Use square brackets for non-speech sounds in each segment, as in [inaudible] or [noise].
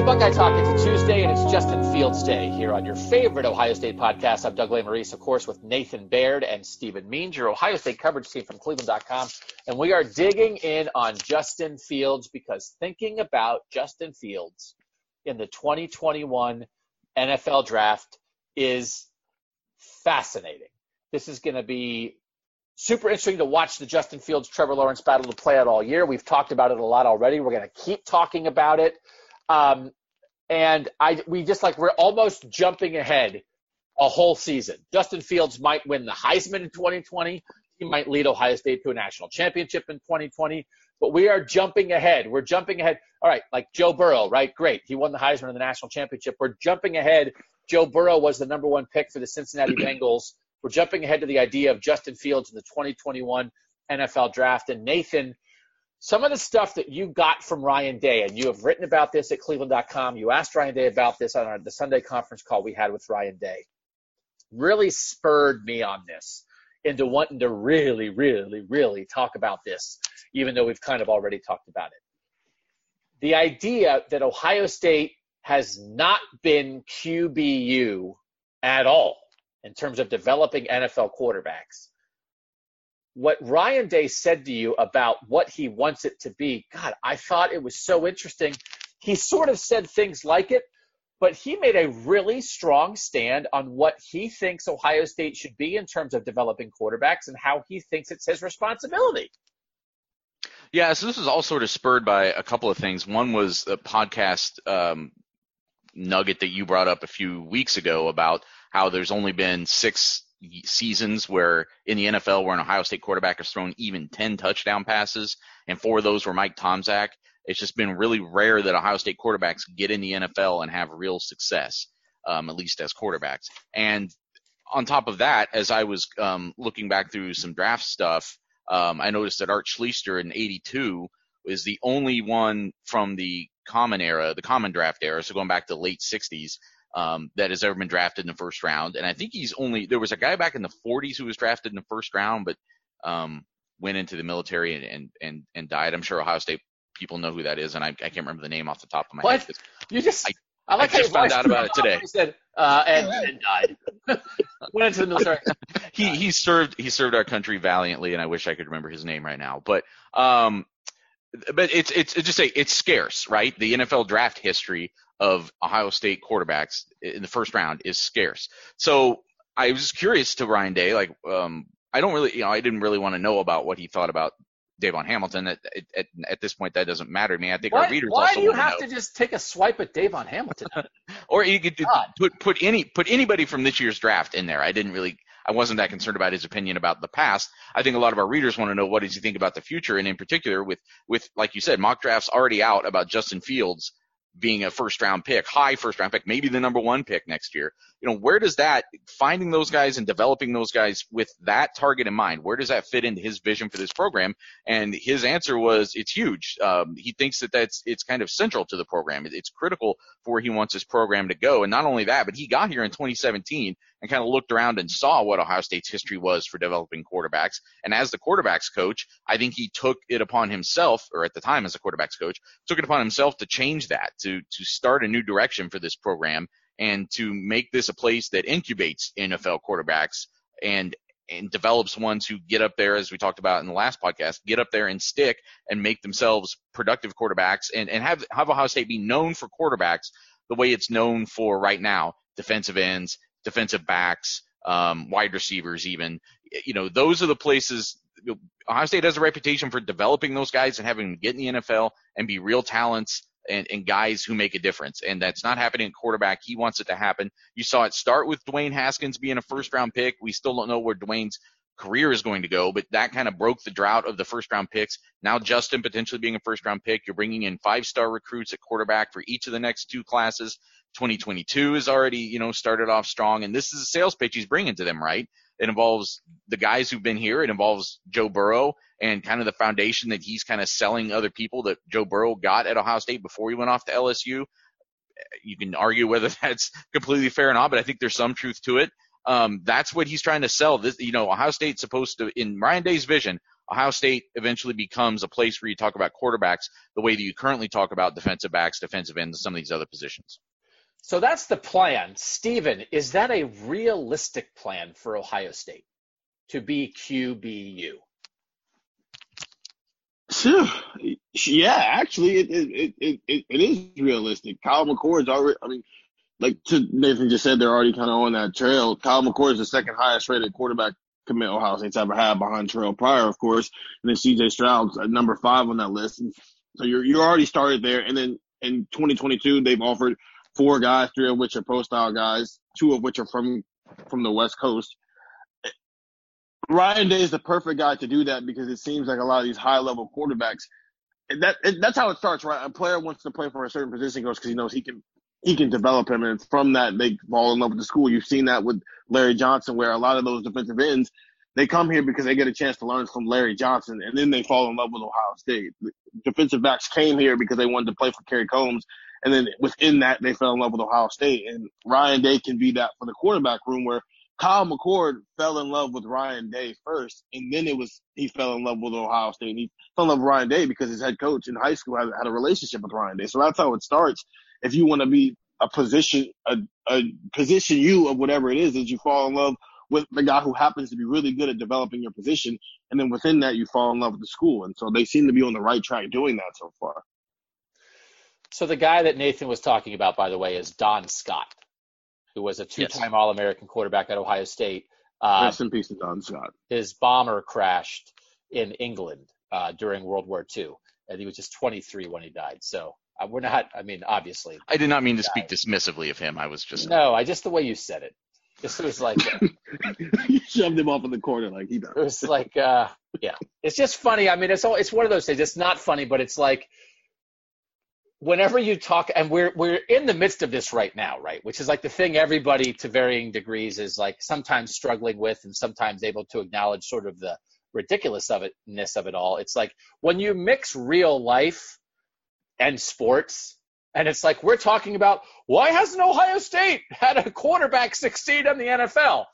To Buckeye Talk. It's a Tuesday and it's Justin Fields Day here on your favorite Ohio State podcast. I'm Doug Lesmerises, of course, with Nathan Baird and Stephen Means, your Ohio State coverage team from Cleveland.com. And we are digging in on Justin Fields because thinking about Justin Fields in the 2021 NFL draft is fascinating. This is going to be super interesting to watch the Justin Fields Trevor Lawrence battle to play out all year. We've talked about it a lot already. We're going to keep talking about it. Um, and I, we just like we're almost jumping ahead a whole season. Justin Fields might win the Heisman in 2020. He might lead Ohio State to a national championship in 2020. But we are jumping ahead. We're jumping ahead. All right, like Joe Burrow, right? Great. He won the Heisman and the national championship. We're jumping ahead. Joe Burrow was the number one pick for the Cincinnati [clears throat] Bengals. We're jumping ahead to the idea of Justin Fields in the 2021 NFL draft. And Nathan, some of the stuff that you got from Ryan Day, and you have written about this at cleveland.com. You asked Ryan Day about this on our, the Sunday conference call we had with Ryan Day. Really spurred me on this into wanting to really, really, really talk about this, even though we've kind of already talked about it. The idea that Ohio State has not been QBU at all in terms of developing NFL quarterbacks what Ryan Day said to you about what he wants it to be, God, I thought it was so interesting. He sort of said things like it, but he made a really strong stand on what he thinks Ohio State should be in terms of developing quarterbacks and how he thinks it's his responsibility. Yeah, so this was all sort of spurred by a couple of things. One was a podcast um, nugget that you brought up a few weeks ago about how there's only been six seasons where in the NFL where an Ohio State quarterback has thrown even 10 touchdown passes, and four of those were Mike Tomczak. It's just been really rare that Ohio State quarterbacks get in the NFL and have real success, um, at least as quarterbacks. And on top of that, as I was um, looking back through some draft stuff, um, I noticed that Art Schlichter in '82 is the only one from the common era, the common draft era, so going back to late '60s, um, that has ever been drafted in the first round. And I think he's only there was a guy back in the 40s who was drafted in the first round, but um, went into the military and, and and and died. I'm sure Ohio State people know who that is, and I, I can't remember the name off the top of my what? head. You just I, I like I just found out about it today. He said uh, and, and died. [laughs] Went into the military. [laughs] he he served he served our country valiantly, and I wish I could remember his name right now. But um, but it's it's, it's just say it's scarce, right? The NFL draft history of Ohio State quarterbacks in the first round is scarce. So I was curious to Ryan Day, like, um, I don't really, you know, I didn't really want to know about what he thought about Davon Hamilton. At, at, at this point, that doesn't matter to me. I think why, our readers why also do you have to, to just take a swipe at Davon Hamilton? [laughs] or you could God. put put any put anybody from this year's draft in there. I didn't really. I wasn't that concerned about his opinion about the past. I think a lot of our readers want to know what does he think about the future, and in particular, with with like you said, mock drafts already out about Justin Fields being a first round pick, high first round pick, maybe the number one pick next year. You know, where does that finding those guys and developing those guys with that target in mind, where does that fit into his vision for this program? And his answer was, it's huge. Um, he thinks that that's it's kind of central to the program. It's critical for where he wants his program to go. And not only that, but he got here in 2017 and kind of looked around and saw what Ohio State's history was for developing quarterbacks. And as the quarterbacks coach, I think he took it upon himself, or at the time as a quarterbacks coach, took it upon himself to change that, to to start a new direction for this program and to make this a place that incubates NFL quarterbacks and and develops ones who get up there, as we talked about in the last podcast, get up there and stick and make themselves productive quarterbacks and, and have, have Ohio State be known for quarterbacks the way it's known for right now, defensive ends, defensive backs, um, wide receivers, even. You know, those are the places. Ohio State has a reputation for developing those guys and having them get in the NFL and be real talents and, and guys who make a difference. And that's not happening at quarterback. He wants it to happen. You saw it start with Dwayne Haskins being a first round pick. We still don't know where Dwayne's career is going to go, but that kind of broke the drought of the first round picks. Now Justin potentially being a first round pick, you're bringing in five star recruits at quarterback for each of the next two classes. 2022 is already, you know, started off strong and this is a sales pitch he's bringing to them, right? It involves the guys who've been here. It involves Joe Burrow and kind of the foundation that he's kind of selling other people that Joe Burrow got at Ohio State before he went off to LSU. You can argue whether [laughs] that's completely fair or not, but I think there's some truth to it. Um, that's what he's trying to sell. This, you know, Ohio State's supposed to, in Ryan Day's vision, Ohio State eventually becomes a place where you talk about quarterbacks the way that you currently talk about defensive backs, defensive ends, and some of these other positions. So that's the plan. Stephen, is that a realistic plan for Ohio State to be QBU? Sure. Yeah, actually, it it, it, it, it is realistic. Kyle McCord's already, I mean, like Nathan just said, they're already kind of on that trail. Kyle McCord is the second highest rated quarterback commit Ohio State's ever had behind Terrelle Pryor, of course. And then CJ Stroud's number five on that list. And so you're, you already started there. And then in 2022, they've offered four guys, three of which are pro style guys, two of which are from, from the West Coast. Ryan Day is the perfect guy to do that because it seems like a lot of these high level quarterbacks, that that's how it starts, right? A player wants to play for a certain position goes because he knows he can he can develop him, and from that they fall in love with the school. You've seen that with Larry Johnson, where a lot of those defensive ends they come here because they get a chance to learn from Larry Johnson, and then they fall in love with Ohio State. Defensive backs came here because they wanted to play for Kerry Combs, and then within that they fell in love with Ohio State. And Ryan Day can be that for the quarterback room, where Kyle McCord fell in love with Ryan Day first, and then it was he fell in love with Ohio State. And he fell in love with Ryan Day because his head coach in high school had, had a relationship with Ryan Day. So that's how it starts. If you want to be a position, a, a position you of whatever it is, is you fall in love with the guy who happens to be really good at developing your position, and then within that you fall in love with the school. And so they seem to be on the right track doing that so far. So the guy that Nathan was talking about, by the way, is Don Scott who was a two-time yes. All-American quarterback at Ohio State. Uh, Rest in peace to Don Scott. His bomber crashed in England uh, during World War II, and he was just 23 when he died. So uh, we're not. I mean, obviously. I did not mean to speak dismissively of him. I was just. No, I just the way you said it. Just it was like. [laughs] you shoved him off in the corner like he does. It was like, uh, yeah, it's just funny. I mean, it's all. It's one of those things. It's not funny, but it's like whenever you talk and we're we're in the midst of this right now right which is like the thing everybody to varying degrees is like sometimes struggling with and sometimes able to acknowledge sort of the ridiculous of itness of it all it's like when you mix real life and sports and it's like we're talking about why hasn't ohio state had a quarterback succeed in the nfl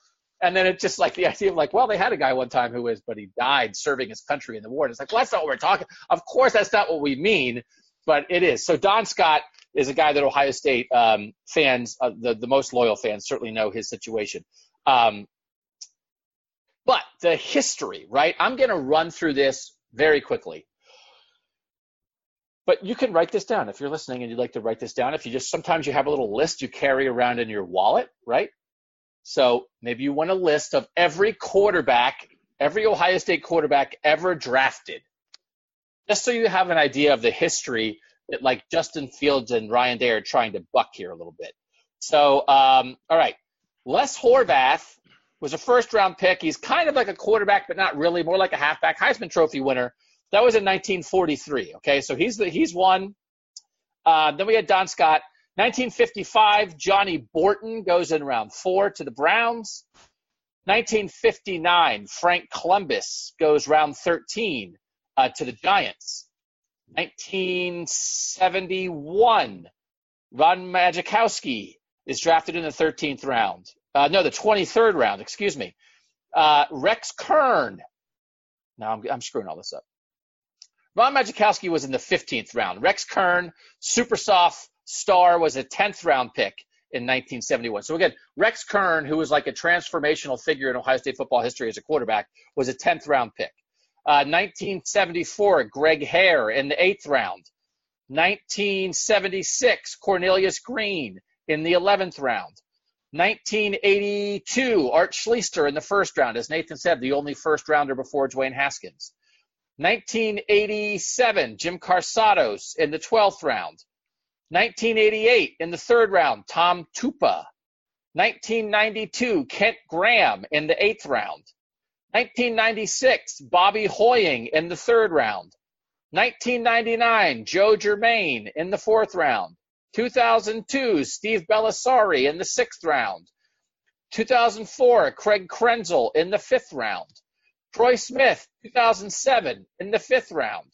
and then it's just like the [laughs] idea of like, well, they had a guy one time who is, but he died serving his country in the war. And it's like, well, that's not what we're talking. Of course, that's not what we mean but it is. So Don Scott is a guy that Ohio State um, fans, uh, the the most loyal fans, certainly know his situation. Um, but the history, right? I'm going to run through this very quickly. But you can write this down if you're listening and you'd like to write this down. If you just sometimes you have a little list you carry around in your wallet, right? So maybe you want a list of every quarterback, every Ohio State quarterback ever drafted just so you have an idea of the history that like Justin Fields and Ryan Day are trying to buck here a little bit. So, um, all right, Les Horvath was a first round pick. He's kind of like a quarterback, but not really, more like a halfback. Heisman Trophy winner. That was in 1943. Okay, so he's the, he's one. Uh, then we had Don Scott. 1955, Johnny Borton goes in round four to the Browns. 1959, Frank Kremblas goes round 13 uh, to the Giants. 1971, Ron Maciejowski is drafted in the 13th round. Uh, no, the 23rd round, excuse me. Uh, Rex Kern. Now I'm, I'm screwing all this up. Ron Maciejowski was in the 15th round. Rex Kern, super soft star, was a 10th round pick in 1971. So again, Rex Kern, who was like a transformational figure in Ohio State football history as a quarterback, was a 10th round pick. Uh, 1974, Greg Hare in the eighth round. 1976, Cornelius Greene in the 11th round. 1982, Art Schlichter in the first round. As Nathan said, the only first rounder before Dwayne Haskins. 1987, Jim Karsatos in the 12th round. 1988, in the third round, Tom Tupa. 1992, Kent Graham in the 8th round. 1996, Bobby Hoying in the third round. 1999, Joe Germaine in the fourth round. 2002, Steve Bellisari in the sixth round. 2004, Craig Krenzel in the fifth round. Troy Smith, 2007, in the fifth round.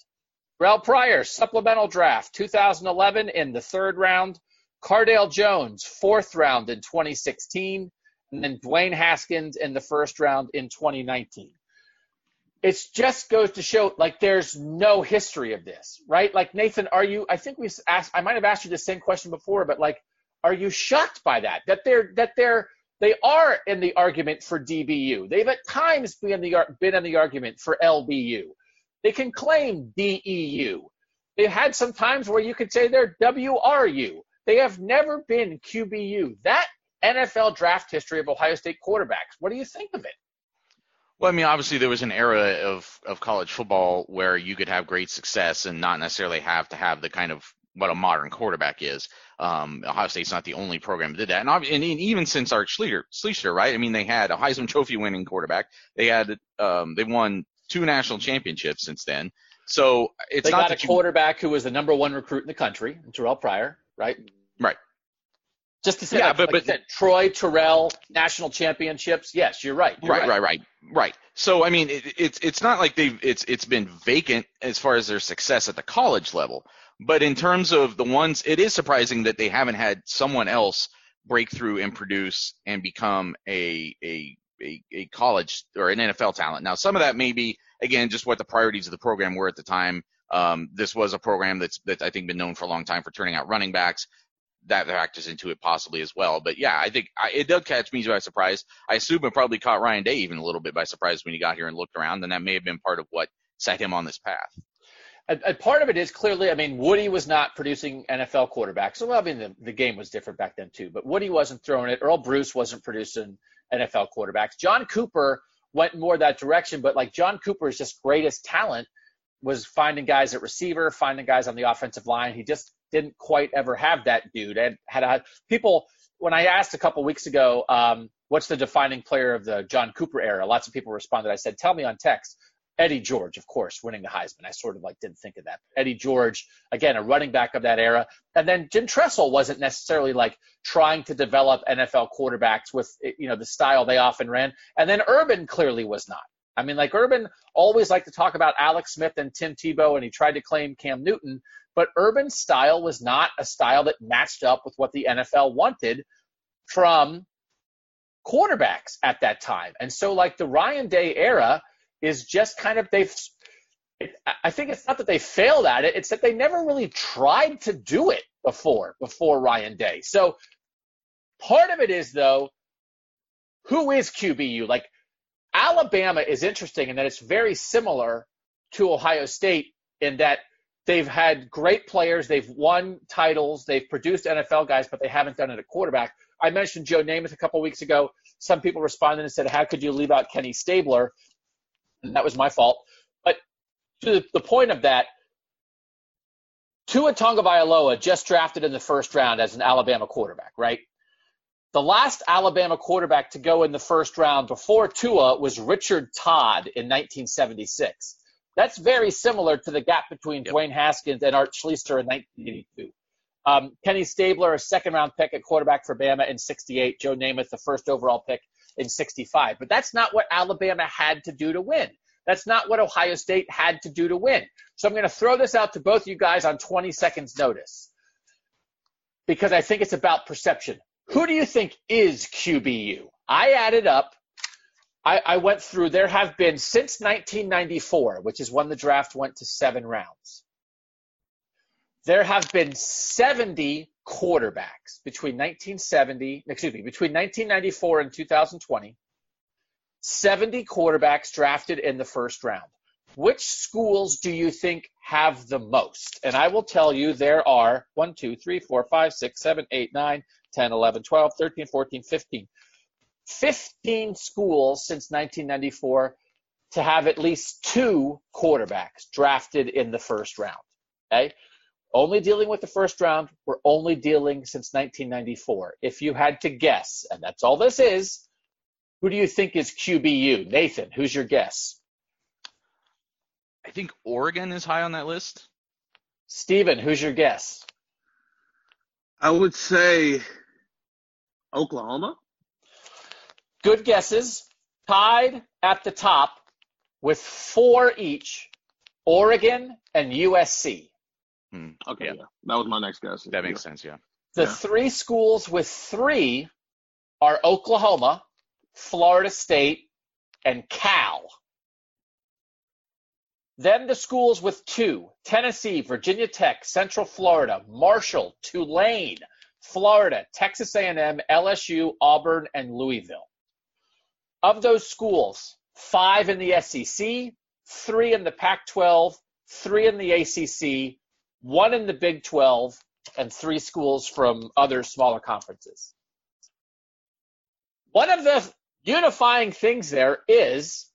Rel Pryor, supplemental draft, 2011 in the third round. Cardale Jones, fourth round in 2016. And then Dwayne Haskins in the first round in 2019. It just goes to show, like, there's no history of this, right? Like, Nathan, are you, I think we asked, I might have asked you the same question before, but like, are you shocked by that? That they're, that they're, they are in the argument for DBU. They've at times been in the, been in the argument for LBU. They can claim DEU. They've had some times where you could say they're WRU. They have never been QBU. That NFL draft history of Ohio State quarterbacks, what do you think of it? Well, I mean, obviously there was an era of, of college football where you could have great success and not necessarily have to have the kind of what a modern quarterback is. Um, Ohio State's not the only program that did that, and, and even since Art Schlichter, Schlichter, right? I mean, they had a Heisman Trophy winning quarterback. They had um, they won two national championships since then. So it's they not got a you, quarterback who was the number one recruit in the country, Terrelle Pryor, right? Right. Just to say, Yeah, like, but- like but- said, Troy Terrelle national championships. Yes, you're right. You're right, right, right, right. So I mean, it, it's it's not like they've it's it's been vacant as far as their success at the college level, but in terms of the ones, it is surprising that they haven't had someone else break through and produce and become a a a, a college or an NFL talent. Now, some of that may be again just what the priorities of the program were at the time. Um, this was a program that's that I think been known for a long time for turning out running backs. That factors into it possibly as well. But yeah, I think I, it does catch me by surprise. I assume it probably caught Ryan Day even a little bit by surprise when he got here and looked around, and that may have been part of what set him on this path. And, and part of it is clearly, I mean, Woody was not producing NFL quarterbacks. So, well, I mean, the, the game was different back then too, but Woody wasn't throwing it. Earle Bruce wasn't producing NFL quarterbacks. John Cooper went more that direction, but like John Cooper's just greatest talent was finding guys at receiver, finding guys on the offensive line. He just didn't quite ever have that dude. And had a, people when I asked a couple weeks ago, um, what's the defining player of the John Cooper era? Lots of people responded. I said, tell me on text. Eddie George, of course, winning the Heisman. I sort of like didn't think of that. Eddie George, again, a running back of that era. And then Jim Tressel wasn't necessarily like trying to develop NFL quarterbacks with, you know, the style they often ran. And then Urban clearly was not. I mean, like Urban always liked to talk about Alex Smith and Tim Tebow, and he tried to claim Cam Newton, but Urban's style was not a style that matched up with what the NFL wanted from quarterbacks at that time. And so, like the Ryan Day era is just kind of they've. I think it's not that they failed at it; it's that they never really tried to do it before before Ryan Day. So part of it is though, who is QBU? Like Alabama is interesting in that it's very similar to Ohio State in that they've had great players, they've won titles, they've produced NFL guys, but they haven't done it at quarterback. I mentioned Joe Namath a couple weeks ago. Some people responded and said, "How could you leave out Kenny Stabler?" And that was my fault. But to the point of that, Tua Tagovailoa just drafted in the first round as an Alabama quarterback, right? The last Alabama quarterback to go in the first round before Tua was Richard Todd in 1976. That's very similar to the gap between Yep. Dwayne Haskins and Art Schlichter in 1982. Um, Kenny Stabler, a second round pick at quarterback for Bama in 68. Joe Namath, the first overall pick in 65. But that's not what Alabama had to do to win. That's not what Ohio State had to do to win. So I'm going to throw this out to both of you guys on 20 seconds notice because I think it's about perception. Who do you think is QBU? I added up. I, I went through. There have been since 1994, which is when the draft went to seven rounds. There have been 70 quarterbacks between 1970, excuse me, between 1994 and 2020. 70 quarterbacks drafted in the first round. which schools do you think have the most? And I will tell you there are 1, 2, 3, 4, 5, 6, 7, 8, 9, 10, 11, 12, 13, 14, 15. 15 schools since 1994 to have at least two quarterbacks drafted in the first round. Okay? Only dealing with the first round, we're only dealing since 1994. If you had to guess, and that's all this is, who do you think is QBU? Nathan, who's your guess? I think Oregon is high on that list. Steven, who's your guess? I would say Oklahoma. Good guesses. Tied at the top with four each Oregon and USC. Hmm. Okay, Yeah. yeah. That was my next guess. That makes sense. Yeah. The Yeah. three schools with three are Oklahoma, Florida State, and Cal. Then the schools with two Tennessee, Virginia Tech, Central Florida, Marshall, Tulane, Florida, Texas A&M, LSU, Auburn, and Louisville. Of those schools, five in the SEC, three in the Pac-12, three in the ACC, one in the Big 12, and three schools from other smaller conferences. One of the unifying things there is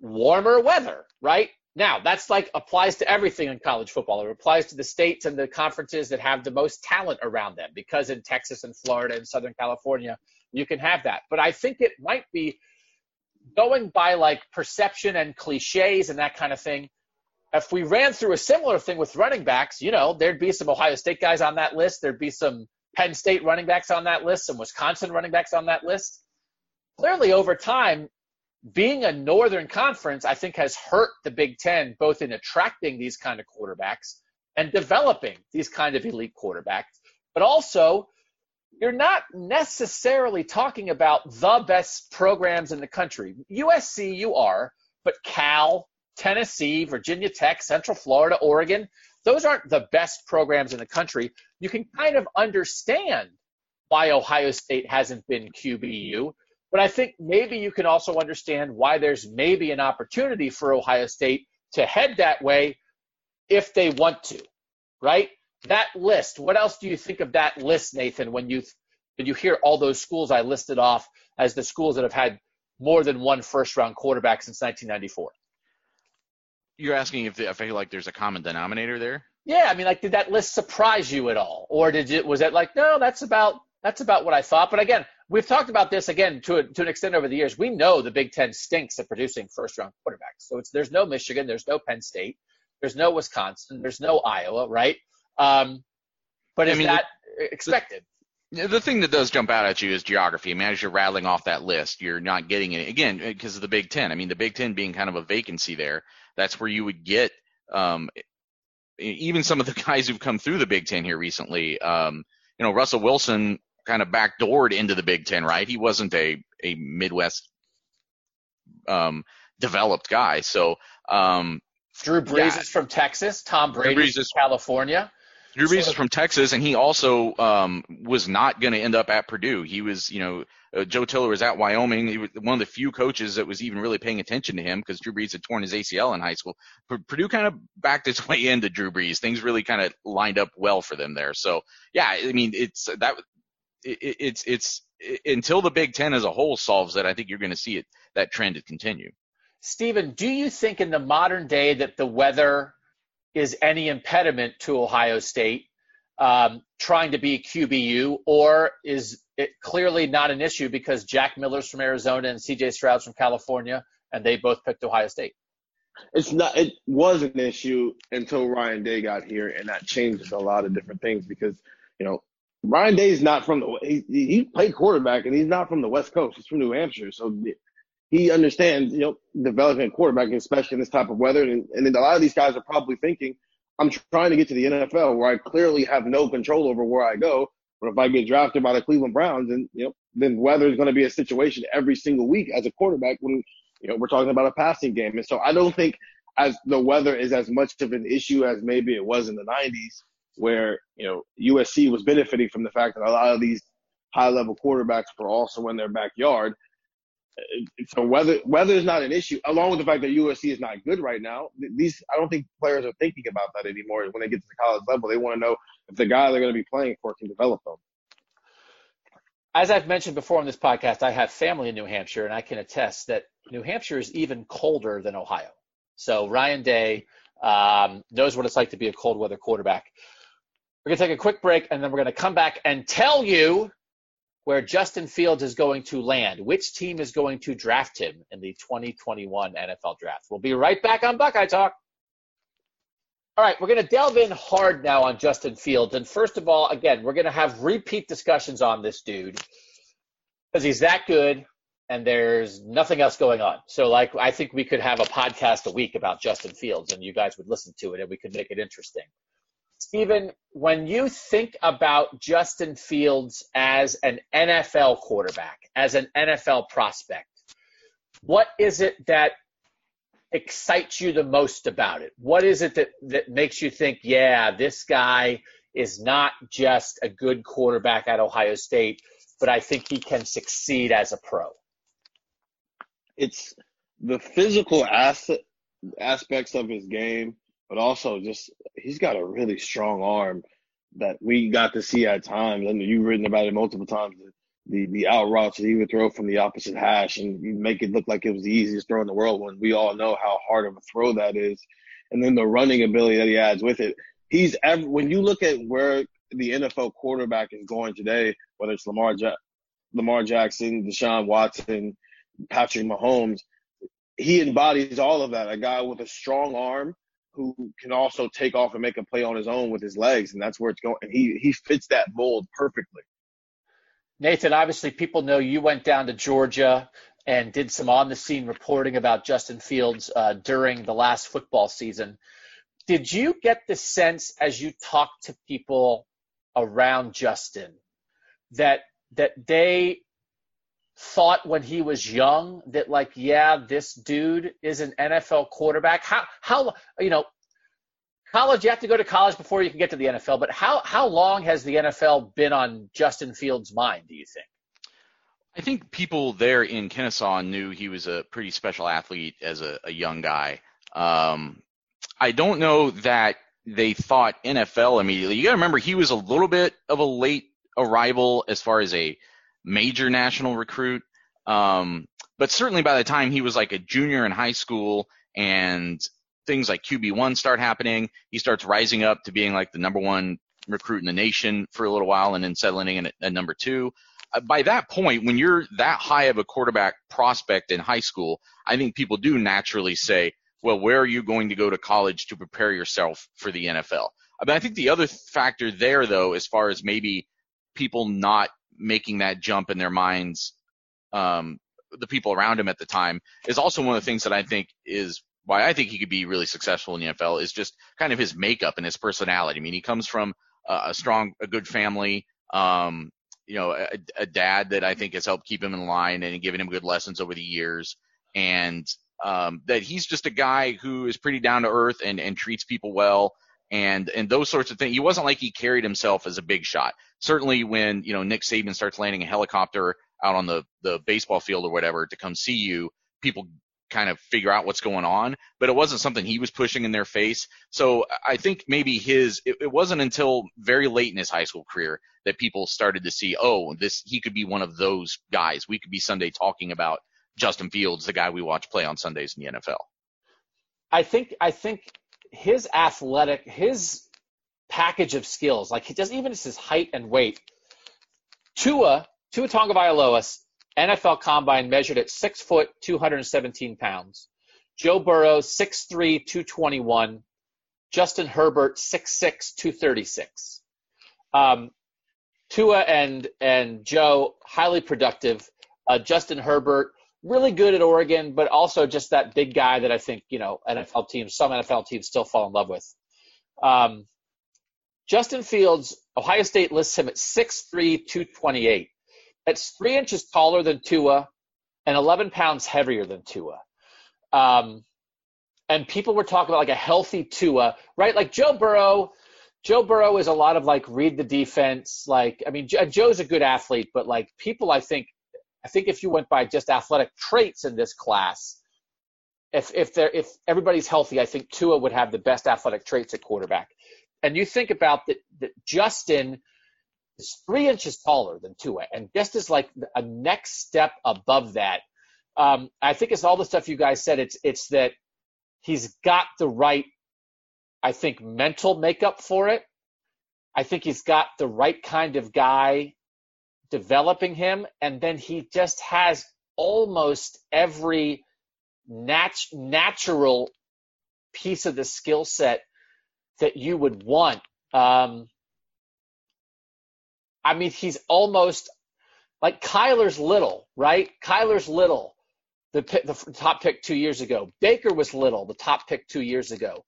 warmer weather, right? Now, that's like applies to everything in college football. It applies to the states and the conferences that have the most talent around them because in Texas and Florida and Southern California, you can have that. But I think it might be going by like perception and cliches and that kind of thing. If we ran through a similar thing with running backs, you know, there'd be some Ohio State guys on that list. There'd be some Penn State running backs on that list, some Wisconsin running backs on that list. Clearly, over time, being a Northern Conference, I think, has hurt the Big Ten both in attracting these kind of quarterbacks and developing these kind of elite quarterbacks. But also, you're not necessarily talking about the best programs in the country. USC, you are, but Cal, Tennessee, Virginia Tech, Central Florida, Oregon, those aren't the best programs in the country. You can kind of understand why Ohio State hasn't been QBU. But I think maybe you can also understand why there's maybe an opportunity for Ohio State to head that way if they want to, right? That list. What else do you think of that list, Nathan, when you when you hear all those schools I listed off as the schools that have had more than one first round quarterback since 1994? You're asking if, the, if I feel like there's a common denominator there. Yeah, I mean, like, did that list surprise you at all, or did it was it like, no, that's about that's about what I thought. But again, we've talked about this again to a, to an extent over the years. We know the Big Ten stinks at producing first round quarterbacks. So it's there's no Michigan, there's no Penn State, there's no Wisconsin, there's no Iowa, right? Um, but I is mean, that expected? Yeah, The thing that does jump out at you is geography. I mean, as you're rattling off that list, you're not getting it again because of the Big Ten. I mean, the Big Ten being kind of a vacancy there, that's where you would get um, even some of the [laughs] guys who've come through the Big Ten here recently. Um, you know, Russell Wilson kind of backdoored into the Big Ten, right? He wasn't a a Midwest um, developed guy, so um, Drew Brees yeah. is from Texas. Tom Brady Brees is from California. Drew Brees So- is from Texas, and he also um, was not going to end up at Purdue. He was, you know, uh, Joe Tiller was at Wyoming. He was one of the few coaches that was even really paying attention to him because Drew Brees had torn his ACL in high school. P- Purdue kind of backed its [laughs] way into Drew Brees. Things really kind of lined up well for them there. So yeah, I mean, it's that it, it- it's it's it, until the Big Ten as a whole solves it, I think you're going to see it that trend to continue. Stephen, do you think in the modern day that the weather is any impediment to Ohio State um, trying to be QBU, or is it clearly not an issue because Jack Miller's from Arizona and CJ Stroud's from California, and they both picked Ohio State? It's not. It was an issue until Ryan Day got here, and that changes a lot of different things because you know Ryan Day's not from the. He, he played quarterback, and he's not from the West Coast. He's from New Hampshire, so he understands you know developing a quarterback, especially in this type of weather. And, and a lot of these guys are probably thinking, I'm trying to get to the NFL where I clearly have no control over where I go. But if I get drafted by the Cleveland Browns, and you know, then weather is going to be a situation every single week as a quarterback when you know we're talking about a passing game. And so I don't think as the weather is as much of an issue as maybe it was in the 90s, where you know USC was benefiting from the fact that a lot of these high level quarterbacks were also in their backyard. So weather weather is not an issue, along with the fact that USC is not good right now. These I don't think players are thinking about that anymore. When they get to the college level, they want to know if the guy they're going to be playing for can develop them. As I've mentioned before on this podcast, I have family in New Hampshire, and I can attest that New Hampshire is even colder than Ohio. So Ryan Day um, knows what it's like to be a cold weather quarterback. We're going to take a quick break, and then we're going to come back and tell you where Justin Fields is going to land, which team is going to draft him in the 2021 NFL Draft. We'll be right back on Buckeye Talk. All right, we're going to delve in hard now on Justin Fields. And first of all, again, we're going to have repeat discussions on this dude because he's that good and there's nothing else going on. So, like, I think we could have a podcast a week about Justin Fields and you guys would listen to it and we could make it interesting. Stephen, when you think about Justin Fields as an NFL quarterback, as an NFL prospect, what is it that excites you the most about it? What is it that, that makes you think, yeah, this guy is not just a good quarterback at Ohio State, but I think he can succeed as a pro? It's the physical asset, aspects of his game, but also just he's got a really strong arm that we got to see at times. And you've written about it multiple times the the out routes that he would throw from the opposite hash and make it look like it was the easiest throw in the world when we all know how hard of a throw that is. And then the running ability that he adds with it. He's ever, when you look at where the NFL quarterback is going today, whether it's Lamar ja- Lamar Jackson, Deshaun Watson, Patrick Mahomes, he embodies all of that. A guy with a strong arm who can also take off and make a play on his own with his legs, and that's where it's going. And he he fits that mold perfectly. Nathan, obviously, people know you went down to Georgia and did some on the scene reporting about Justin Fields uh, during the last football season. Did you get the sense as you talked to people around Justin that that they thought when he was young that like yeah this dude is an NFL quarterback how how you know college, you have to go to college before you can get to the NFL. But how how long has the NFL been on Justin Fields' mind? Do you think? I think people there in Kennesaw knew he was a pretty special athlete as a, a young guy. Um, I don't know that they thought NFL immediately. You got to remember he was a little bit of a late arrival as far as a major national recruit. Um, but certainly by the time he was like a junior in high school and things like QB1 start happening. He starts rising up to being like the number one recruit in the nation for a little while and then settling in at, at number two. Uh, by that point, when you're that high of a quarterback prospect in high school, I think people do naturally say, well, where are you going to go to college to prepare yourself for the NFL? I mean, I think the other factor there, though, as far as maybe people not making that jump in their minds, um, the people around him at the time, is also one of the things that I think is why I think he could be really successful in the NFL is just kind of his makeup and his personality. I mean, he comes from a, a strong, a good family, um, you know, a, a, dad that I think has helped keep him in line and given him good lessons over the years, and um, that he's just a guy who is pretty down to earth and, and treats people well and and those sorts of things. He wasn't like he carried himself as a big shot. Certainly, when you know Nick Saban starts landing a helicopter out on the the baseball field or whatever to come see you, people kind of figure out what's going on, but it wasn't something he was pushing in their face. So I think maybe his, it, it, wasn't until very late in his high school career that people started to see, oh, this, he could be one of those guys. We could be Sunday talking about Justin Fields, the guy we watch play on Sundays in the NFL. I think, I think his athletic, his package of skills, like he does, even just his height and weight, Tua, Tua Tonga Tagovailoa NFL Combine measured at six foot, 217 pounds. Joe Burrow, 6'3", 221. Justin Herbert, 6'6", 236. Um, Tua and and Joe highly productive. Uh, Justin Herbert really good at Oregon, but also just that big guy that I think you know NFL teams, some NFL teams still fall in love with. Um, Justin Fields, Ohio State lists him at 6'3", 228. That's three inches taller than Tua and 11 pounds heavier than Tua. Um, and people were talking about like a healthy Tua, right? Like Joe Burrow. Joe Burrow is a lot of like read the defense. Like, I mean, Joe's a good athlete, but like people, I think I think if you went by just athletic traits in this class, if if there if everybody's healthy, I think Tua would have the best athletic traits at quarterback. And you think about that that Justin is three inches taller than Tua, and just is like a next step above that. Um, I think it's all the stuff you guys said. It's it's that he's got the right, I think, mental makeup for it. I think he's got the right kind of guy developing him, and then he just has almost every nat- natural piece of the skill set that you would want. Um, I mean, he's almost like Kyler's little, right? Kyler's little, the, the top pick two years ago. Baker was little, the top pick two years ago.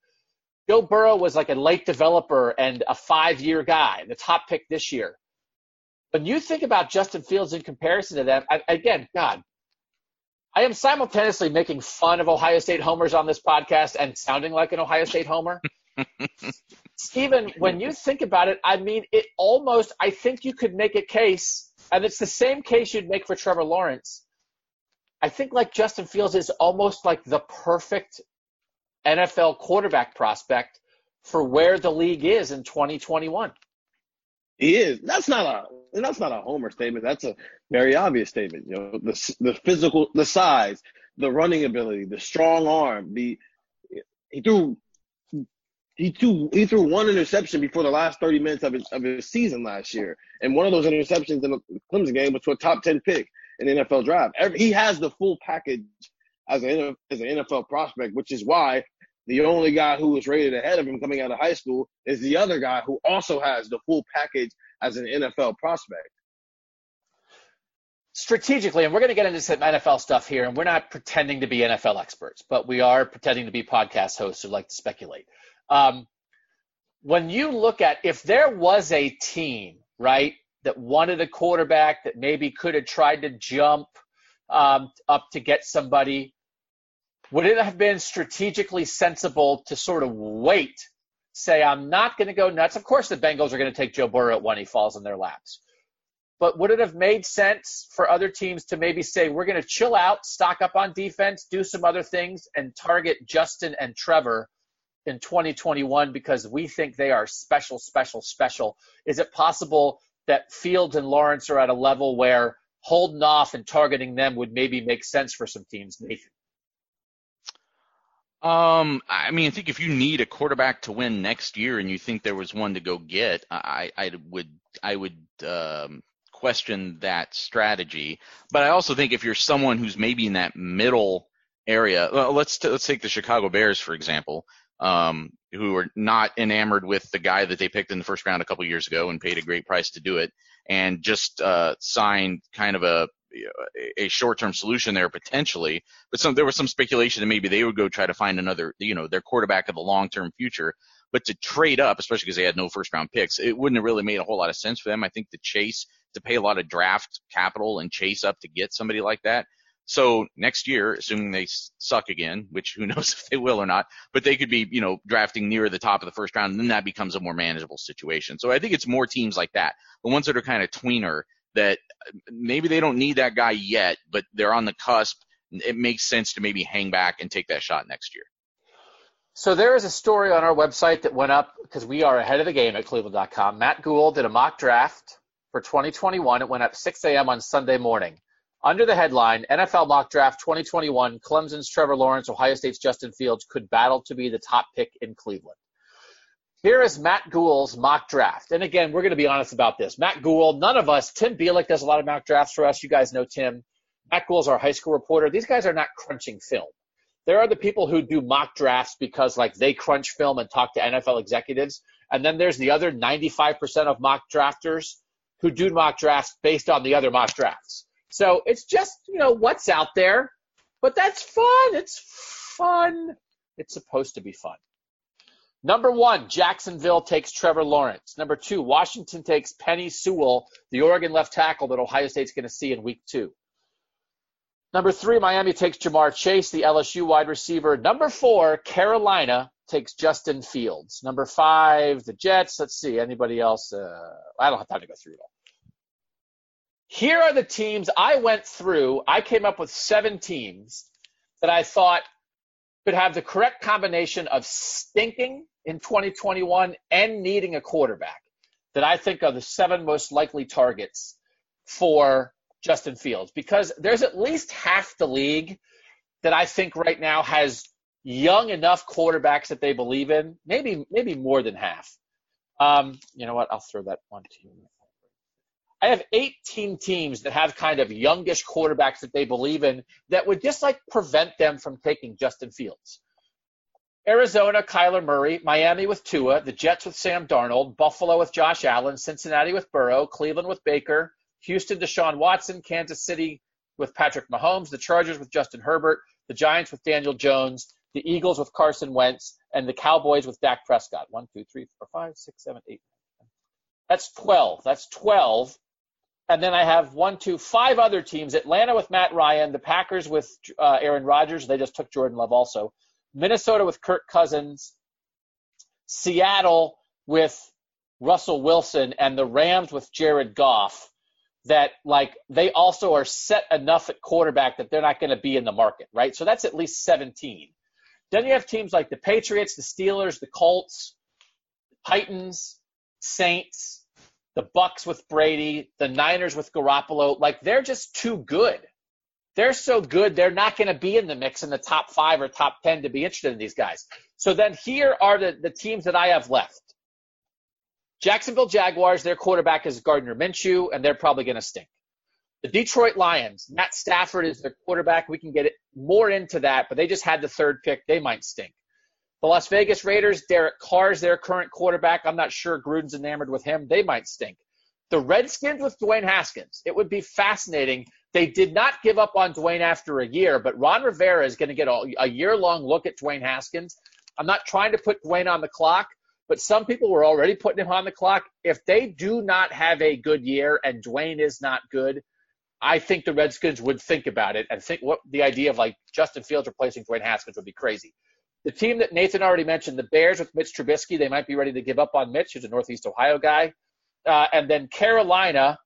Joe Burrow was like a late developer and a five year guy, the top pick this year. When you think about Justin Fields in comparison to them, I, again, God, I am simultaneously making fun of Ohio State homers on this podcast and sounding like an Ohio State homer. [laughs] Stephen, when you think about it, I mean, it almost, I think you could make a case, and it's the same case you'd make for Trevor Lawrence. I think like Justin Fields is almost like the perfect NFL quarterback prospect for where the league is in 2021. He is. That's not a that's not a homer statement. That's a very obvious statement. You know, the the physical, the size, the running ability, the strong arm. The he threw he threw he threw one interception before the last 30 minutes of his of his season last year, and one of those interceptions in the Clemson game was to a top 10 pick in NFL draft. Every, he has the full package as an as an NFL prospect, which is why the only guy who was rated ahead of him coming out of high school is the other guy who also has the full package as an NFL prospect. Strategically, and we're going to get into some NFL stuff here, and we're not pretending to be NFL experts, but we are pretending to be podcast hosts who like to speculate. Um, when you look at if there was a team, right, that wanted a quarterback that maybe could have tried to jump um, up to get somebody would it have been strategically sensible to sort of wait, say, I'm not going to go nuts? Of course, the Bengals are going to take Joe Burrow when he falls in their laps. But would it have made sense for other teams to maybe say, we're going to chill out, stock up on defense, do some other things, and target Justin and Trevor in 2021 because we think they are special, special, special? Is it possible that Fields and Lawrence are at a level where holding off and targeting them would maybe make sense for some teams, Nathan? Um, I mean, I think if you need a quarterback to win next year and you think there was one to go get, I, I would, I would, um, question that strategy. But I also think if you're someone who's maybe in that middle area, well, let's, t- let's take the Chicago Bears, for example, um, who are not enamored with the guy that they picked in the first round a couple years ago and paid a great price to do it and just, uh, signed kind of a, a short-term solution there potentially, but some there was some speculation that maybe they would go try to find another, you know, their quarterback of the long-term future. But to trade up, especially because they had no first-round picks, it wouldn't have really made a whole lot of sense for them. I think to chase to pay a lot of draft capital and chase up to get somebody like that. So next year, assuming they suck again, which who [laughs] knows if they will or not, but they could be, you know, drafting near the top of the first round, and then that becomes a more manageable situation. So I think it's more teams like that, the ones that are kind of tweener that maybe they don't need that guy yet, but they're on the cusp. It makes sense to maybe hang back and take that shot next year. So there is a story on our website that went up because we are ahead of the game at cleveland.com. Matt Goul did a mock draft for 2021. It went up 6 a.m. on Sunday morning. Under the headline, NFL mock draft 2021, Clemson's Trevor Lawrence, Ohio State's Justin Fields could battle to be the top pick in Cleveland. Here is Matt Goul's mock draft. And again, we're going to be honest about this. Matt Goul, none of us, Tim Bielik does a lot of mock drafts for us. You guys know Tim. Matt Goul's our high school reporter. These guys are not crunching film. There are the people who do mock drafts because like they crunch film and talk to NFL executives. And then there's the other 95% of mock drafters who do mock drafts based on the other mock drafts. So it's just, you know, what's out there. But that's fun. It's fun. It's supposed to be fun. Number one, Jacksonville takes Trevor Lawrence. Number two, Washington takes Penei Sewell, the Oregon left tackle that Ohio State's going to see in week two. Number three, Miami takes Ja'Marr Chase, the LSU wide receiver. Number four, Carolina takes Justin Fields. Number five, the Jets. Let's see, anybody else? Uh, I don't have time to go through it all. Here are the teams I went through. I came up with seven teams that I thought could have the correct combination of stinking in 2021 and needing a quarterback that I think are the seven most likely targets for Justin Fields because there's at least half the league that I think right now has young enough quarterbacks that they believe in. Maybe maybe more than half. Um, you know what? I'll throw that one to you. I have 18 teams that have kind of youngish quarterbacks that they believe in that would just like prevent them from taking Justin Fields. Arizona, Kyler Murray, Miami with Tua, the Jets with Sam Darnold, Buffalo with Josh Allen, Cincinnati with Burrow, Cleveland with Baker, Houston, Deshaun Watson, Kansas City with Patrick Mahomes, the Chargers with Justin Herbert, the Giants with Daniel Jones, the Eagles with Carson Wentz, and the Cowboys with Dak Prescott. One, two, three, four, five, six, seven, eight. That's 12. That's 12. And then I have one, two, five other teams. Atlanta with Matt Ryan, the Packers with uh, Aaron Rodgers. They just took Jordan Love also. Minnesota with Kirk Cousins. Seattle with Russell Wilson and the Rams with Jared Goff that like they also are set enough at quarterback that they're not going to be in the market, right? So that's at least 17. Then you have teams like the Patriots, the Steelers, the Colts, Titans, Saints, the Bucs with Brady, the Niners with Garoppolo. Like they're just too good. They're so good, they're not going to be in the mix in the top five or top 10 to be interested in these guys. So then here are the, the teams that I have left. Jacksonville Jaguars, their quarterback is Gardner Minshew, and they're probably going to stink. The Detroit Lions, Matt Stafford is their quarterback. We can get more into that, but they just had the third pick. They might stink. The Las Vegas Raiders, Derek Carr's their current quarterback. I'm not sure Gruden's enamored with him. They might stink. The Redskins with Dwayne Haskins. It would be fascinating. They did not give up on Dwayne after a year, but Ron Rivera is going to get a year long look at Dwayne Haskins. I'm not trying to put Dwayne on the clock, but some people were already putting him on the clock. If they do not have a good year and Dwayne is not good, I think the Redskins would think about it and think what the idea of like Justin Fields replacing Dwayne Haskins would be crazy. The team that Nathan already mentioned, the Bears with Mitch Trubisky, they might be ready to give up on Mitch, who's a Northeast Ohio guy. Uh, and then Carolina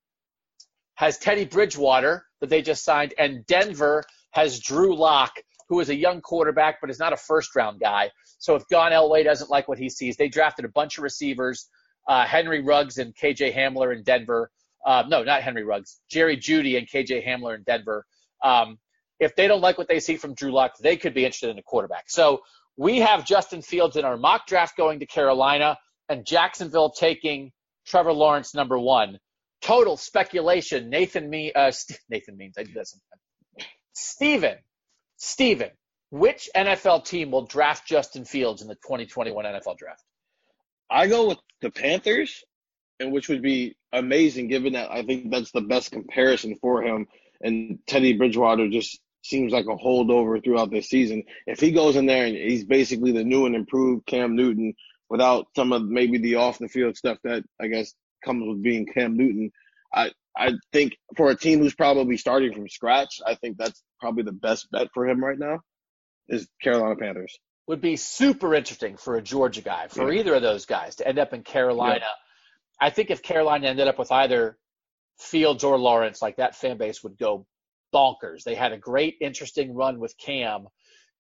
has Teddy Bridgewater that they just signed, and Denver has Drew Lock, who is a young quarterback but is not a first round guy. So if John Elway doesn't like what he sees, they drafted a bunch of receivers, uh, Henry Ruggs and KJ Hamler in Denver. Uh, no, not Henry Ruggs, Jerry Jeudy and KJ Hamler in Denver. Um, if they don't like what they see from Drew Lock, they could be interested in a quarterback. So we have Justin Fields in our mock draft going to Carolina and Jacksonville taking Trevor Lawrence number one. Total speculation. Nathan me uh, [laughs] Nathan means I do that sometimes. Steven, Steven, which NFL team will draft Justin Fields in the 2021 NFL draft? I go with the Panthers, and which would be amazing given that I think that's the best comparison for him. And Teddy Bridgewater just seems like a holdover throughout this season. If he goes in there and he's basically the new and improved Cam Newton without some of maybe the off the field stuff that I guess comes with being Cam Newton, I I think for a team who's probably starting from scratch, I think that's probably the best bet for him right now is Carolina Panthers. Would be super interesting for a Georgia guy, for yeah. either of those guys to end up in Carolina. Yeah. I think if Carolina ended up with either Fields or Lawrence, like that fan base would go bonkers. They had a great, interesting run with Cam,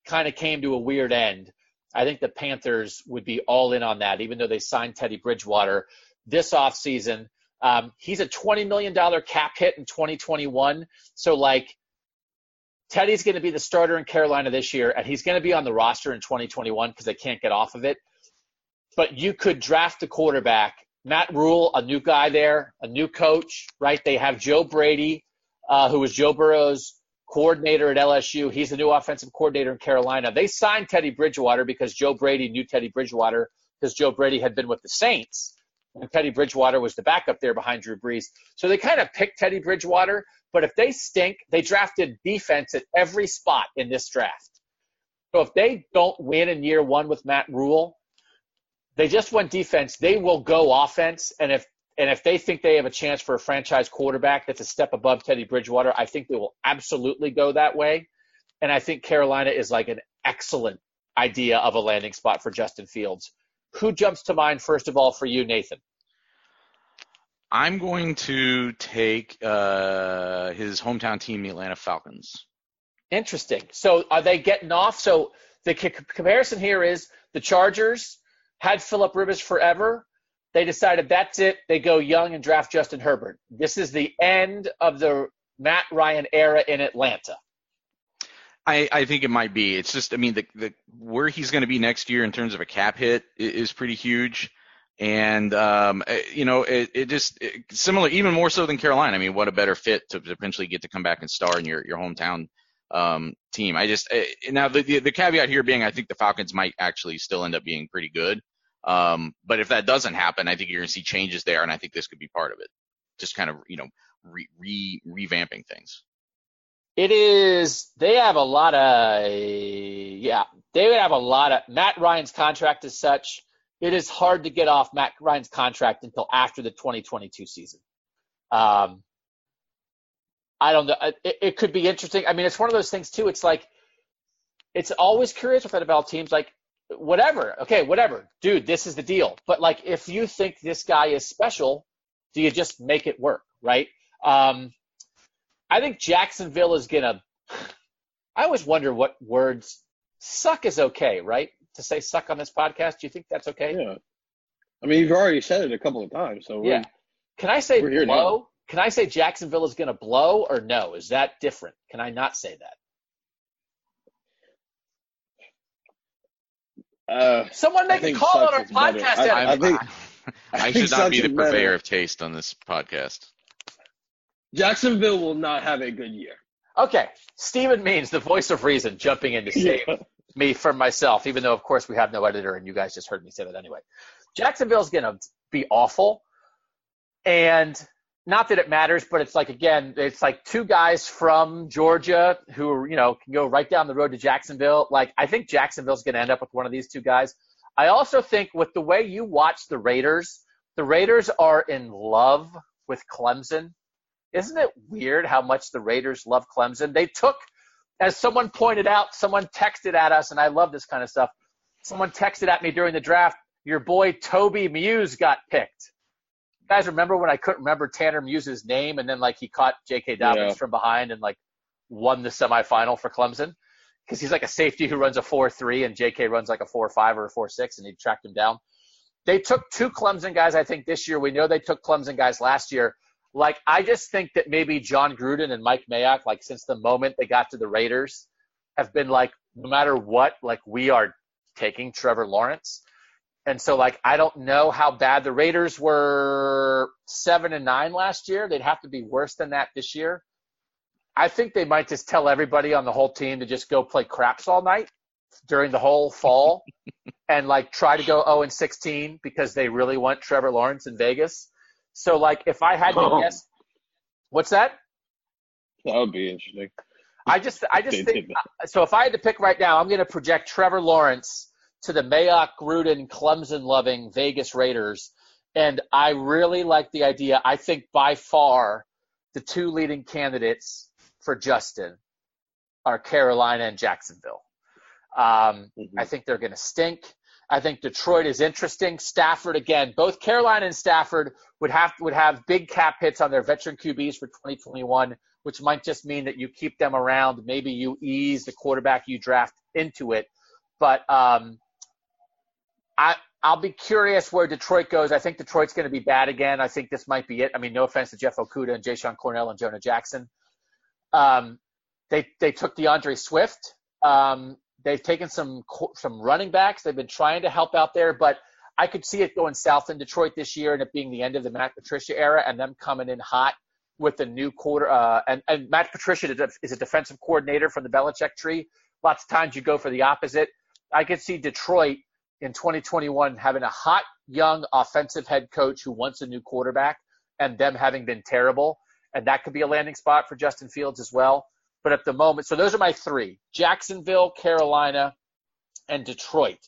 kind of came to a weird end. I think the Panthers would be all in on that, even though they signed Teddy Bridgewater this offseason. Um, he's a $20 million cap hit in 2021. So, like, Teddy's going to be the starter in Carolina this year, and he's going to be on the roster in 2021 because they can't get off of it. But you could draft a quarterback. Matt Rhule, a new guy there, a new coach, right? They have Joe Brady, uh, who was Joe Burrow's coordinator at LSU. He's the new offensive coordinator in Carolina. They signed Teddy Bridgewater because Joe Brady knew Teddy Bridgewater because Joe Brady had been with the Saints. And Teddy Bridgewater was the backup there behind Drew Brees. So they kind of picked Teddy Bridgewater but if they stink, they drafted defense at every spot in this draft. So if they don't win in year one with Matt Rhule, they just went defense. They will go offense, and if and if they think they have a chance for a franchise quarterback that's a step above Teddy Bridgewater, I think they will absolutely go that way. And I think Carolina is like an excellent idea of a landing spot for Justin Fields. Who jumps to mind first of all for you, Nathan? I'm going to take uh, his hometown team, the Atlanta Falcons. Interesting. So are they getting off? So the c- comparison here is the Chargers had Philip Rivers forever. They decided that's it. They go young and draft Justin Herbert. This is the end of the Matt Ryan era in Atlanta. I, I think it might be. It's just, I mean, the, the where he's going to be next year in terms of a cap hit is, pretty huge, and um, eh, you know, it, it just it, similar, even more so than Carolina. I mean, what a better fit to potentially get to come back and star in your your hometown um, team. I just uh, now the, the, the caveat here being I think the Falcons might actually still end up being pretty good. Um, but if that doesn't happen, I think you're going to see changes there, and I think this could be part of it. Just kind of you know re, re revamping things. It is. They have a lot of. Yeah, they would have a lot of. Matt Ryan's contract is such. It is hard to get off Matt Ryan's contract until after the 2022 season. Um, I don't know. It, it could be interesting. I mean, it's one of those things too. It's like it's always curious with NFL teams. Like, whatever. Okay, whatever, dude. This is the deal. But like, if you think this guy is special, do you just make it work, right? Um, I think Jacksonville is gonna. [sighs] I always wonder what words. Suck is okay, right? To say suck on this podcast. Do you think that's okay? Yeah. I mean, you've already said it a couple of times, so Yeah. Can I say blow? now. Can I say Jacksonville is going to blow or no? Is that different? Can I not say that? Uh, Someone I make a call on our podcast. I- Adam. I think- I, I should not be the is better. purveyor of taste on this podcast. Jacksonville will not have a good year. okay, Stephen Means, the voice of reason, jumping in to save Yeah. me from myself, even though, of course, we have no editor and you guys just heard me say that anyway. Jacksonville's going to be awful. And not that it matters, but it's like, again, it's like two guys from Georgia who, you know, can go right down the road to Jacksonville. Like, I think Jacksonville's going to end up with one of these two guys. I also think with the way you watch the Raiders, the Raiders are in love with Clemson. Isn't it weird how much the Raiders love Clemson? They took, as someone pointed out, someone texted at us, and I love this kind of stuff. Someone texted at me during the draft, your boy Toby Muse got picked. Guys remember when I couldn't remember Tanner Muse's name, and then like he caught J.K. Dobbins Yeah. from behind and like won the semifinal for Clemson because he's like a safety who runs a four three, and J.K. runs like a four five or a four six, and he tracked him down. They took two Clemson guys, I think, this year. We know they took Clemson guys last year. Like, I just think that maybe John Gruden and Mike Mayock, like, since the moment they got to the Raiders, have been like, no matter what, like, we are taking Trevor Lawrence. And so, like, I don't know how bad the Raiders were seven and nine last year. They'd have to be worse than that this year. I think they might just tell everybody on the whole team to just go play craps all night during the whole fall [laughs] and like try to go 0 and 16 because they really want Trevor Lawrence in Vegas. So like if I had to Oh. guess, what's that? That would be interesting. I just I just think uh, so. If I had to pick right now, I'm going to project Trevor Lawrence to the Mayock, Gruden, Clemson loving Vegas Raiders, and I really like the idea. I think by far the two leading candidates for Justin are Carolina and Jacksonville. Um, Mhm. I think they're going to stink. I think Detroit is interesting. Stafford again, both Carolina and Stafford would have would have big cap hits on their veteran QBs for 2021, which might just mean that you keep them around. Maybe you ease the quarterback you draft into it, but um, I I'll be curious where Detroit goes. I think Detroit's going to be bad again. I think this might be it. I mean, no offense to Jeff Okudah and Jashon Cornell and Jonah Jackson. Um, they they took D'Andre Swift. Um, they've taken some some running backs. They've been trying to help out there, but I could see it going south in Detroit this year and it being the end of the Matt Patricia era and them coming in hot with the new quarter. Uh, and, and Matt Patricia is a defensive coordinator from the Belichick tree. Lots of times you go for the opposite. I could see Detroit in 2021 having a hot young offensive head coach who wants a new quarterback and them having been terrible. And that could be a landing spot for Justin Fields as well. But at the moment, so those are my three Jacksonville, Carolina, and Detroit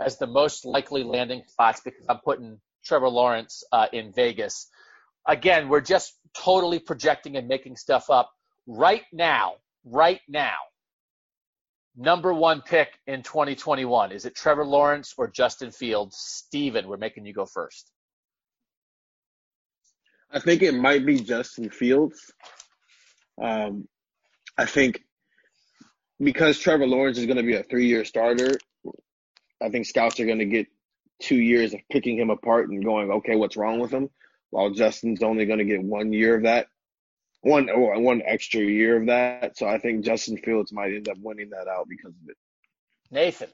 as the most likely landing spots because I'm putting Trevor Lawrence uh, in Vegas. Again, we're just totally projecting and making stuff up. Right now, right now, number one pick in 2021, is it Trevor Lawrence or Justin Fields? Steven, we're making you go first. I think it might be Justin Fields. Um, I think because Trevor Lawrence is going to be a three-year starter, I think scouts are going to get two years of picking him apart and going, okay, what's wrong with him? While Justin's only going to get one year of that, one or one extra year of that. So I think Justin Fields might end up winning that out because of it. Nathan.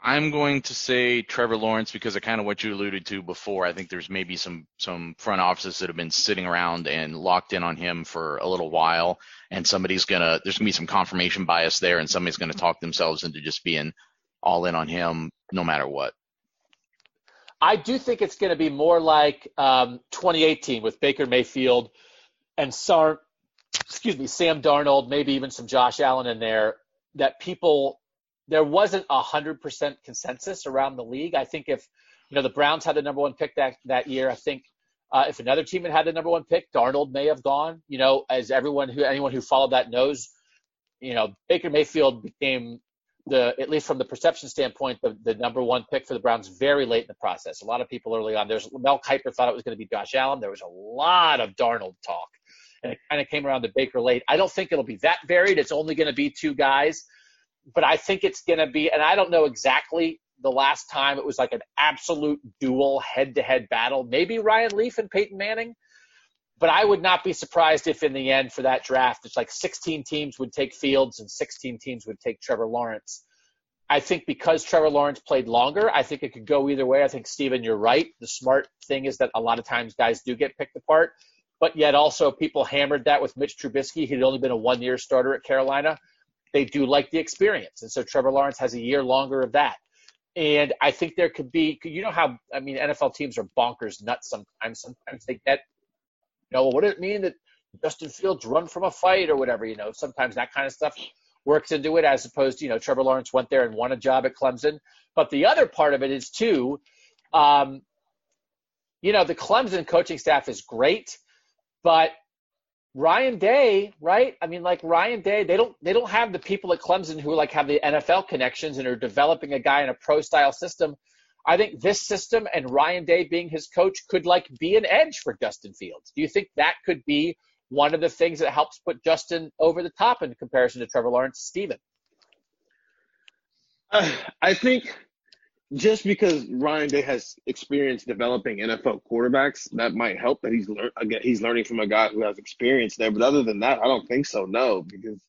I'm going to say Trevor Lawrence because of kind of what you alluded to before. I think there's maybe some some front offices that have been sitting around and locked in on him for a little while, and somebody's gonna there's gonna be some confirmation bias there, and somebody's gonna talk themselves into just being all in on him no matter what. I do think it's going to be more like um, 2018 with Baker Mayfield and Sar, excuse me, Sam Darnold, maybe even some Josh Allen in there. That people there wasn't a hundred percent consensus around the league. I think if you know the Browns had the number one pick that that year, I think uh, if another team had had the number one pick, Darnold may have gone. You know, as everyone who anyone who followed that knows, you know Baker Mayfield became the at least from the perception standpoint the, the number one pick for the Browns very late in the process. A lot of people early on. There's Mel Kiper thought it was going to be Josh Allen. There was a lot of Darnold talk, and it kind of came around to Baker late. I don't think it'll be that varied. It's only going to be two guys but I think it's going to be, and I don't know exactly the last time it was like an absolute dual head to head battle. Maybe Ryan Leaf and Peyton Manning, but I would not be surprised if in the end for that draft, it's like 16 teams would take Fields and 16 teams would take Trevor Lawrence. I think because Trevor Lawrence played longer, I think it could go either way. I think, Steven, you're right. The smart thing is that a lot of times guys do get picked apart, but yet also people hammered that with Mitch Trubisky. He'd only been a one year starter at Carolina they do like the experience. And so Trevor Lawrence has a year longer of that. And I think there could be, you know how, I mean, NFL teams are bonkers nuts sometimes. Sometimes they get, you know, what does it mean that Justin Fields run from a fight or whatever, you know, sometimes that kind of stuff works into it as opposed to, you know, Trevor Lawrence went there and won a job at Clemson. But the other part of it is too, um, you know, the Clemson coaching staff is great, but Ryan Day, right? I mean, like Ryan Day, they don't they don't have the people at Clemson who like have the NFL connections and are developing a guy in a pro style system. I think this system and Ryan Day being his coach could like be an edge for Justin Fields. Do you think that could be one of the things that helps put Justin over the top in comparison to Trevor Lawrence, Steven? Uh, I think just because Ryan Day has experience developing NFL quarterbacks, that might help that he's learn again he's learning from a guy who has experience there. But other than that, I don't think so. No, because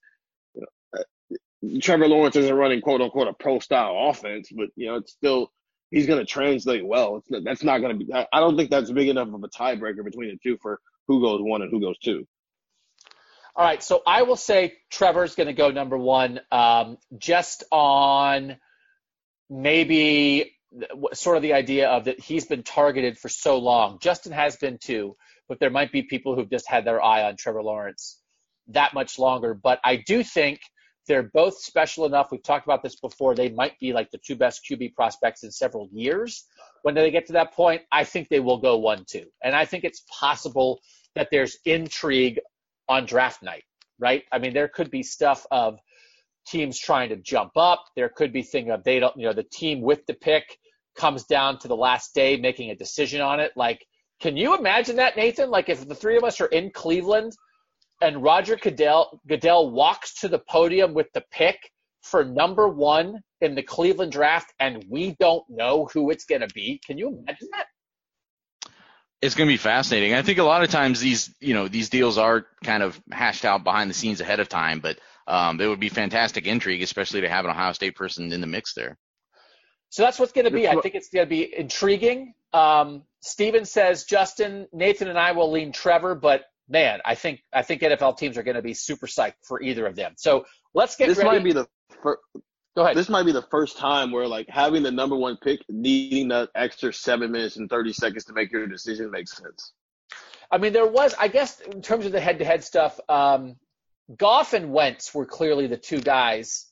you know, uh, Trevor Lawrence isn't running quote unquote a pro style offense, but you know it's still he's going to translate well. Not, that's not going to be. I don't think that's big enough of a tiebreaker between the two for who goes one and who goes two. All right, so I will say Trevor's going to go number one, um, just on maybe sort of the idea of that he's been targeted for so long. Justin has been too, but there might be people who've just had their eye on Trevor Lawrence that much longer. But I do think they're both special enough. We've talked about this before. They might be like the two best QB prospects in several years. When they get to that point, I think they will go one two. And I think it's possible that there's intrigue on draft night, right? I mean, there could be stuff of teams trying to jump up. There could be thing of they don't, you know, the team with the pick comes down to the last day making a decision on it. Like, can you imagine that, Nathan? Like, if the three of us are in Cleveland and Roger Goodell, Goodell walks to the podium with the pick for number one in the Cleveland draft and we don't know who it's going to be. Can you imagine that? It's going to be fascinating. I think a lot of times these, you know, these deals are kind of hashed out behind the scenes ahead of time, but um, it would be fantastic intrigue, especially to have an Ohio State person in the mix there. So that's what's going to be. I think it's going to be intriguing. Um, Steven says Justin, Nathan, and I will lean Trevor, but man, I think I think NFL teams are going to be super psyched for either of them. So let's get this ready. might be the first. Go ahead. This might be the first time where like having the number one pick, needing that extra seven minutes and thirty seconds to make your decision makes sense. I mean, there was, I guess, in terms of the head-to-head stuff. Um, Goff and Wentz were clearly the two guys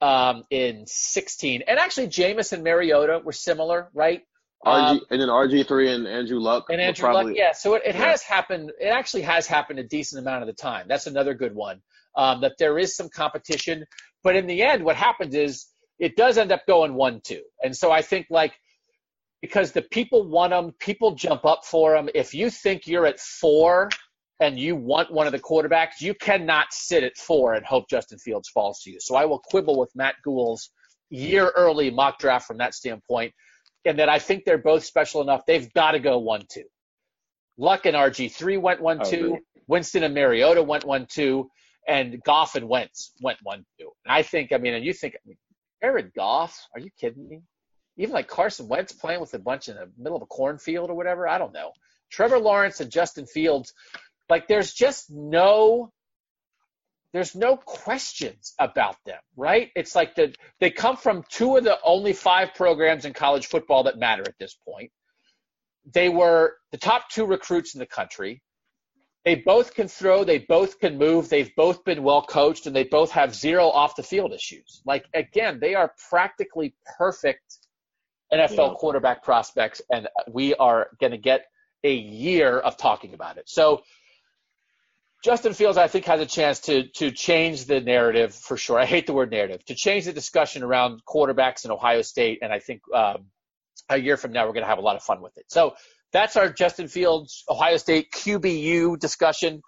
um, in 16. And actually, Jameis and Mariota were similar, right? RG, um, and then RG3 and Andrew Luck. And Andrew probably, Luck, yeah. So it, it yeah. has happened. It actually has happened a decent amount of the time. That's another good one. Um, that there is some competition. But in the end, what happens is it does end up going 1 2. And so I think, like, because the people want them. People jump up for them. If you think you're at four and you want one of the quarterbacks, you cannot sit at four and hope Justin Fields falls to you. So I will quibble with Matt Goul's year early mock draft from that standpoint, and that I think they're both special enough. They've got to go one two. Luck and RG3 went one two. Winston and Mariota went one two, and Goff and Wentz went one two. And I think, I mean, and you think, I mean, Jared Goff? Are you kidding me? Even like Carson Wentz playing with a bunch in the middle of a cornfield or whatever. I don't know. Trevor Lawrence and Justin Fields, like there's just no there's no questions about them, right? It's like the, they come from two of the only five programs in college football that matter at this point. They were the top two recruits in the country. They both can throw, they both can move, they've both been well coached, and they both have zero off the field issues. Like, again, they are practically perfect NFL yeah. quarterback prospects, and we are going to get a year of talking about it. So, Justin Fields, I think, has a chance to to change the narrative for sure. I hate the word narrative to change the discussion around quarterbacks in Ohio State, and I think um, a year from now we're going to have a lot of fun with it. So that's our Justin Fields Ohio State QBU discussion.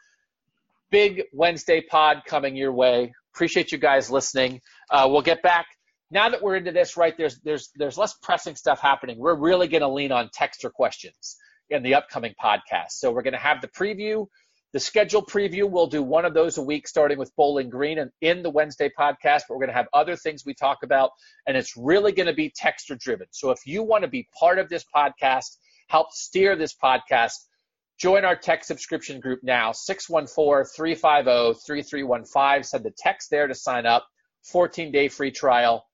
Big Wednesday pod coming your way. Appreciate you guys listening. Uh, we'll get back now that we're into this. Right there's there's there's less pressing stuff happening. We're really going to lean on texter questions in the upcoming podcast. So we're going to have the preview the schedule preview, we'll do one of those a week starting with Bowling Green and in the Wednesday podcast, but we're going to have other things we talk about, and it's really going to be texture driven. So if you want to be part of this podcast, help steer this podcast, join our tech subscription group now, 614-350-3315. Send the text there to sign up, 14-day free trial,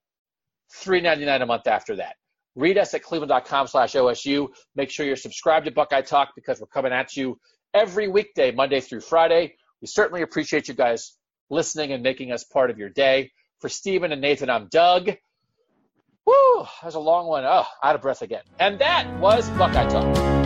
$3.99 a month after that. Read us at cleveland.com slash OSU. Make sure you're subscribed to Buckeye Talk because we're coming at you every weekday, Monday through Friday. We certainly appreciate you guys listening and making us part of your day. For Stephen and Nathan, I'm Doug. Woo, that was a long one. Oh, out of breath again. And that was Buckeye Talk.